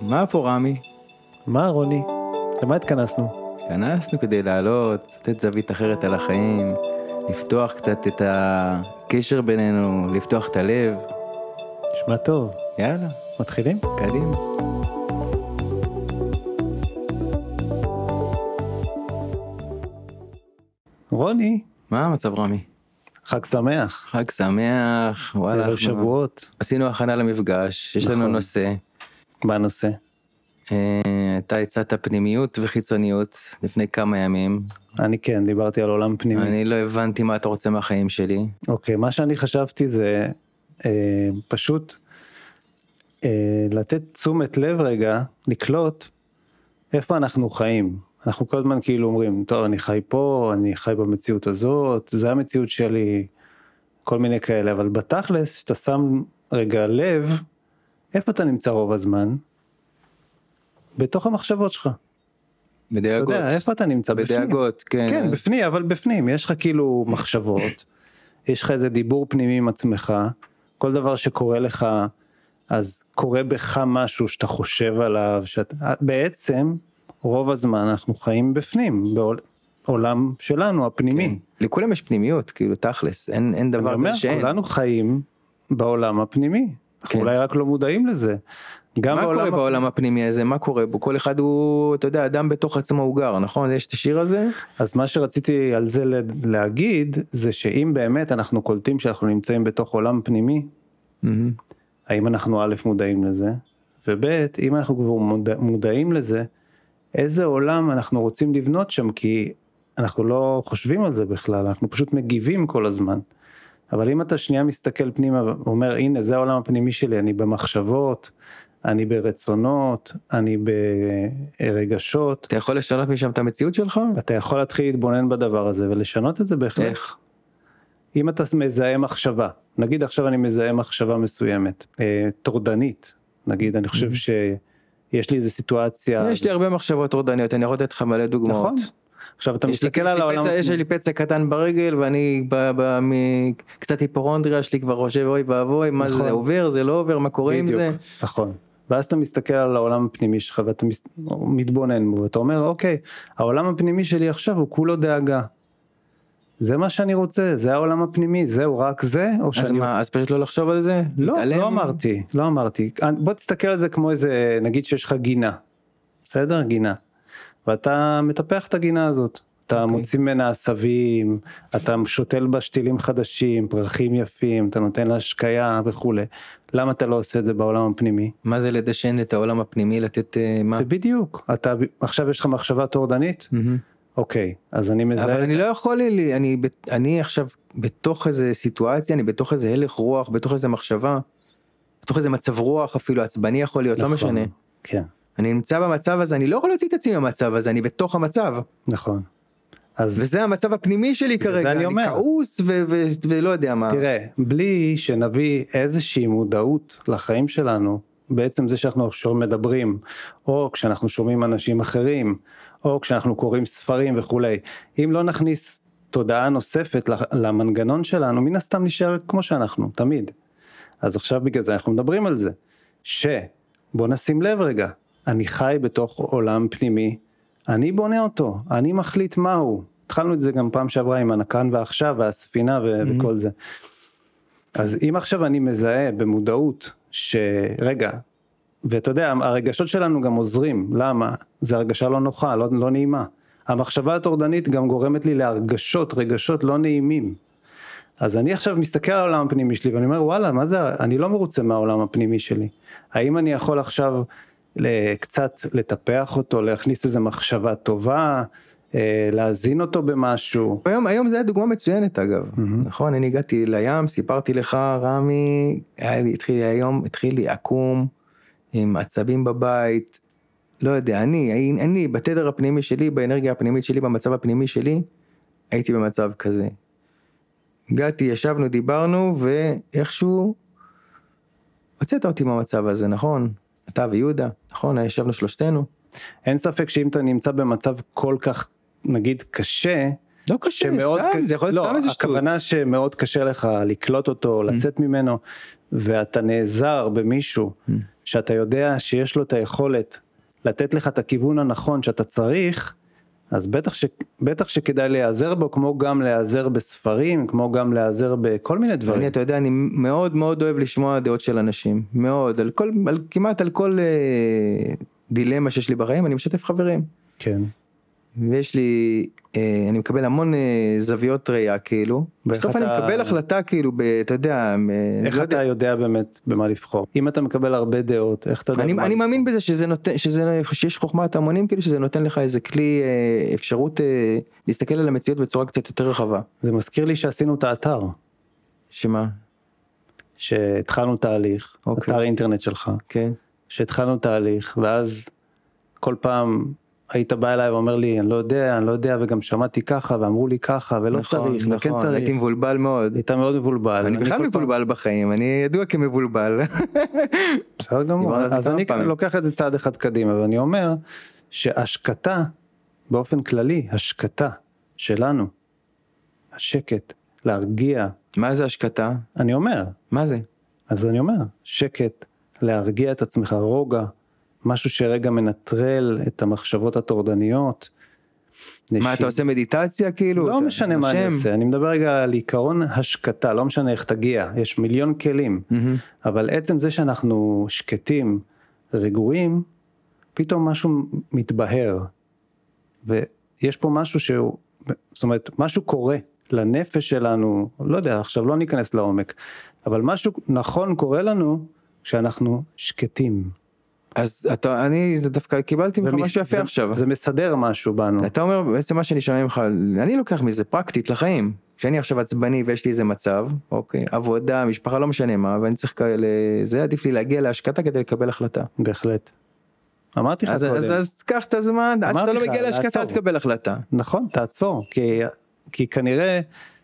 מה פה רמי? מה רוני? למה התכנסנו? התכנסנו כדי לעלות, לתת זווית אחרת על החיים, לפתוח קצת את הקשר בינינו, לפתוח את הלב. נשמע טוב. יאללה, מתחילים? קדימה. רוני, מה המצב רמי? חג שמח. חג שמח, וואלה. ערב שבועות. עשינו הכנה למפגש, יש לנו נכון. נושא. מה הנושא? אה, אתה הצעת פנימיות וחיצוניות לפני כמה ימים. אני כן, דיברתי על עולם פנימי. אני לא הבנתי מה אתה רוצה מהחיים שלי. אוקיי, מה שאני חשבתי זה אה, פשוט אה, לתת תשומת לב רגע, לקלוט איפה אנחנו חיים. אנחנו כל הזמן כאילו אומרים, טוב, אני חי פה, אני חי במציאות הזאת, זה המציאות שלי, כל מיני כאלה, אבל בתכלס, כשאתה שם רגע לב, איפה אתה נמצא רוב הזמן? בתוך המחשבות שלך. אתה בדאגות. יודע, איפה אתה נמצא? בפנים. בדאגות, כן. כן, בפנים, אבל בפנים, יש לך כאילו מחשבות, יש לך איזה דיבור פנימי עם עצמך, כל דבר שקורה לך, אז קורה בך משהו שאתה חושב עליו, שאת... בעצם, רוב הזמן אנחנו חיים בפנים, בעולם שלנו, הפנימי. כן. לכולם יש פנימיות, כאילו תכלס, אין, אין אני דבר אומר, כזה שאין. כולנו חיים בעולם הפנימי, אנחנו כן. אולי רק לא מודעים לזה. גם מה בעולם קורה הפ- בעולם הפנימי הזה? מה קורה בו? כל אחד הוא, אתה יודע, אדם בתוך עצמו הוא גר, נכון? יש את השיר הזה? אז מה שרציתי על זה להגיד, זה שאם באמת אנחנו קולטים שאנחנו נמצאים בתוך עולם פנימי, מהמם. האם אנחנו א' מודעים לזה, וב' אם אנחנו כבר מודע, מודעים לזה, איזה עולם אנחנו רוצים לבנות שם, כי אנחנו לא חושבים על זה בכלל, אנחנו פשוט מגיבים כל הזמן. אבל אם אתה שנייה מסתכל פנימה ואומר, הנה זה העולם הפנימי שלי, אני במחשבות, אני ברצונות, אני ברגשות, אתה יכול לשנות משם את המציאות שלך? אתה יכול להתחיל להתבונן בדבר הזה ולשנות את זה בהחלט. איך? אם אתה מזהה מחשבה, נגיד עכשיו אני מזהה מחשבה מסוימת, אה, טורדנית, נגיד אני חושב שיש לי איזה סיטואציה, יש לי הרבה מחשבות טורדניות, אני יכול לתת לך מלא דוגמאות. נכון? עכשיו אתה מסתכל על העולם, פצע- יש לי פצע קטן ברגל ואני ב- ב- מ- קצת היפורונדריה שלי כבר חושב אוי ואבוי מה נכון. זה עובר זה לא עובר מה קורה עם זה. נכון, ואז אתה מסתכל על העולם הפנימי שלך ואתה מס- מתבונן בו ואתה אומר אוקיי, העולם הפנימי שלי עכשיו הוא כולו דאגה. זה מה שאני רוצה, זה העולם הפנימי, זהו רק זה, או אז שאני מה אז פשוט לא לחשוב על זה? לא, להתעלם? לא אמרתי, לא אמרתי. בוא תסתכל על זה כמו איזה, נגיד שיש לך גינה, בסדר? גינה. ואתה מטפח את הגינה הזאת. אתה אוקיי. מוציא ממנה עשבים, אתה שותל בה שתילים חדשים, פרחים יפים, אתה נותן לה השקיה וכולי. למה אתה לא עושה את זה בעולם הפנימי? מה זה לדשן את העולם הפנימי לתת אה, מה? זה בדיוק. אתה, עכשיו יש לך מחשבה טורדנית? מהמם. אוקיי, אז אני מזהה... אבל אני לא יכול לי אני אני עכשיו בתוך איזה סיטואציה אני בתוך איזה הלך רוח בתוך איזה מחשבה. בתוך איזה מצב רוח אפילו עצבני יכול להיות לא נכון, משנה. כן, אני נמצא במצב הזה אני לא יכול להוציא את עצמי מהמצב הזה אני בתוך המצב נכון. אז וזה המצב הפנימי שלי כרגע אני אני. כעוס ו- ו- ולא יודע מה. תראה, בלי שנביא איזושהי מודעות לחיים שלנו, בעצם זה שאנחנו עכשיו מדברים, או כשאנחנו שומעים אנשים אחרים, או כשאנחנו קוראים ספרים וכולי, אם לא נכניס תודעה נוספת למנגנון שלנו, מן הסתם נשאר כמו שאנחנו, תמיד. אז עכשיו בגלל זה אנחנו מדברים על זה, שבוא נשים לב רגע, אני חי בתוך עולם פנימי, אני בונה אותו, אני מחליט מהו. התחלנו את זה גם פעם שעברה עם הנקן ועכשיו והספינה ו- Mhm. וכל זה. אז אם עכשיו אני מזהה במודעות שרגע, ואתה יודע, הרגשות שלנו גם עוזרים, למה? זה הרגשה לא נוחה, לא, לא נעימה. המחשבה הטורדנית גם גורמת לי להרגשות, רגשות לא נעימים. אז אני עכשיו מסתכל על העולם הפנימי שלי ואני אומר וואלה מה זה אני לא מרוצה מהעולם הפנימי שלי האם אני יכול עכשיו קצת לטפח אותו להכניס איזה מחשבה טובה אה, להזין אותו במשהו. היום היום זה היה דוגמה מצוינת אגב. נכון אני הגעתי לים סיפרתי לך רמי היה לי התחיל לי היום התחיל לי עקום עם עצבים בבית. לא יודע אני אני בתדר הפנימי שלי באנרגיה הפנימית שלי במצב הפנימי שלי הייתי במצב כזה. הגעתי ישבנו דיברנו ואיכשהו הוצאת אותי מהמצב הזה נכון אתה ויהודה נכון? ישבנו שלושתנו. אין ספק שאם אתה נמצא במצב כל כך נגיד קשה לא קשה, סתם, ק- זה יכול להיות לא, סתם איזה שטות. הכוונה שמאוד קשה לך לקלוט אותו, לצאת ממנו, ואתה נעזר במישהו שאתה יודע שיש לו את היכולת לתת לך את הכיוון הנכון שאתה צריך, אז בטח, ש, בטח שכדאי להיעזר בו, כמו גם להיעזר בספרים, כמו גם להיעזר בכל מיני אני, דברים. אתה יודע, אני מאוד מאוד אוהב לשמוע דעות של אנשים, מאוד, על כל, על, כמעט על כל אה, דילמה שיש לי בחיים, אני משתף חברים. כן. ויש לי, אה, אני מקבל המון אה, זוויות ראייה כאילו, בסוף אני אתה- מקבל החלטה כאילו, ב, אתה יודע, מ- איך לא אתה יודע באמת במה לבחור? אם אתה מקבל הרבה דעות, איך אתה יודע אני, אני לבחור? מאמין בזה שזה נותן, שזה, שיש חוכמת המונים כאילו שזה נותן לך איזה כלי אה, אפשרות אה, להסתכל על המציאות בצורה קצת יותר רחבה. זה מזכיר לי שעשינו את האתר, שמה? שהתחלנו תהליך, אוקיי. אתר אינטרנט שלך, כן. שהתחלנו תהליך, ואז כל פעם היית בא אליי ואומר לי, אני לא יודע, אני לא יודע, וגם שמעתי ככה, ואמרו לי ככה, ולא נכון, צריך, וכן נכון, צריך. הייתי מבולבל מאוד. היית מאוד מבולבל. אני בכלל כל פעם- מבולבל בחיים, אני ידוע כמבולבל. בסדר גמור, אז אני פעמים. לוקח את זה צעד אחד קדימה, ואני אומר שהשקטה, באופן כללי, השקטה שלנו, השקט, להרגיע, מה זה השקטה? אני אומר, מה זה? אז אני אומר, שקט, להרגיע את עצמך, רוגע, משהו שרגע מנטרל את המחשבות הטורדניות. מה. אתה עושה מדיטציה כאילו? לא אתה משנה מה אני? עושה, אני מדבר רגע על עיקרון השקטה, לא משנה איך תגיע, יש מיליון כלים, מהמם. אבל עצם זה שאנחנו שקטים, רגועים, פתאום משהו מתבהר, ויש פה משהו שהוא, זאת אומרת, משהו קורה לנפש שלנו, לא יודע, עכשיו לא ניכנס לעומק, אבל משהו נכון קורה לנו כשאנחנו שקטים. אז אתה, אני, זה דווקא קיבלתי ממך משהו יפה עכשיו. זה מסדר משהו בנו. אתה אומר בעצם מה שאני שומע ממך, אני לוקח מזה פרקטית לחיים. כשאני עכשיו עצבני ויש לי איזה מצב, אוקיי, עבודה, משפחה, לא משנה מה, ואני צריך כאלה, זה עדיף לי להגיע להשקטה כדי לקבל החלטה. בהחלט. אמרתי לך אז, קודם. אז, אז קח את הזמן, עד שאתה לא מגיע להשקטה. תקבל החלטה. נכון, תעצור, כי, כי כנראה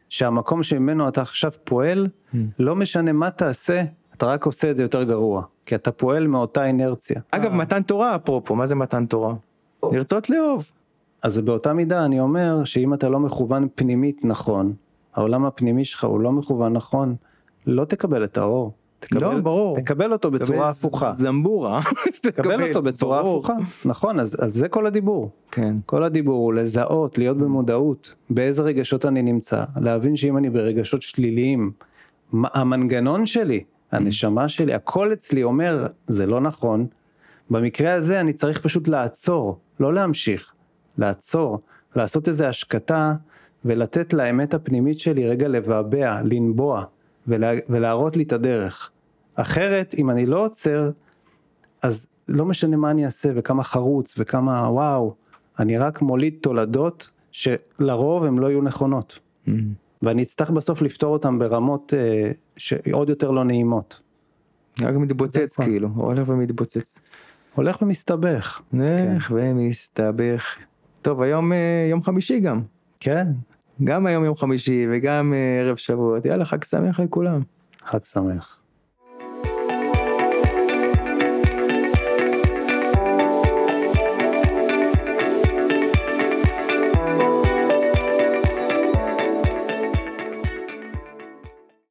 שהמקום שממנו אתה עכשיו פועל, Hmm. לא משנה מה תעשה, אתה רק עושה את זה יותר גרוע, כי אתה פועל מאותה אינרציה. אגב, מתן תורה אפרופו, מה זה מתן תורה? לרצות לאהוב. אז באותה מידה אני אומר שאם אתה לא מכוון פנימית נכון, העולם הפנימי שלך הוא לא מכוון נכון, לא תקבל את האור. תקבל, לא, ברור. תקבל אותו בצורה תקבל הפוכה. זמבורה. תקבל אותו בצורה ברור. הפוכה. נכון, אז, אז זה כל הדיבור. כן. כל הדיבור הוא לזהות, להיות במודעות, באיזה רגשות אני נמצא, להבין שאם אני ברגשות שליליים, המנגנון שלי, הנשמה שלי, הכל אצלי אומר, זה לא נכון. במקרה הזה אני צריך פשוט לעצור, לא להמשיך, לעצור, לעשות איזו השקטה ולתת לאמת הפנימית שלי רגע לבעבע, לנבוע ולה, ולהראות לי את הדרך. אחרת, אם אני לא עוצר, אז לא משנה מה אני אעשה וכמה חרוץ וכמה וואו, אני רק מוליד תולדות שלרוב הן לא יהיו נכונות. Mm. ואני אצטרך בסוף לפתור אותן ברמות אה, שעוד יותר לא נעימות. רק מתבוצץ נכון. כאילו, הולך ומתבוצץ. הולך ומסתבך. הולך ומסתבך. טוב, היום אה, יום חמישי גם. כן, גם היום יום חמישי וגם אה, ערב שבועות. יאללה, חג שמח לכולם. חג שמח.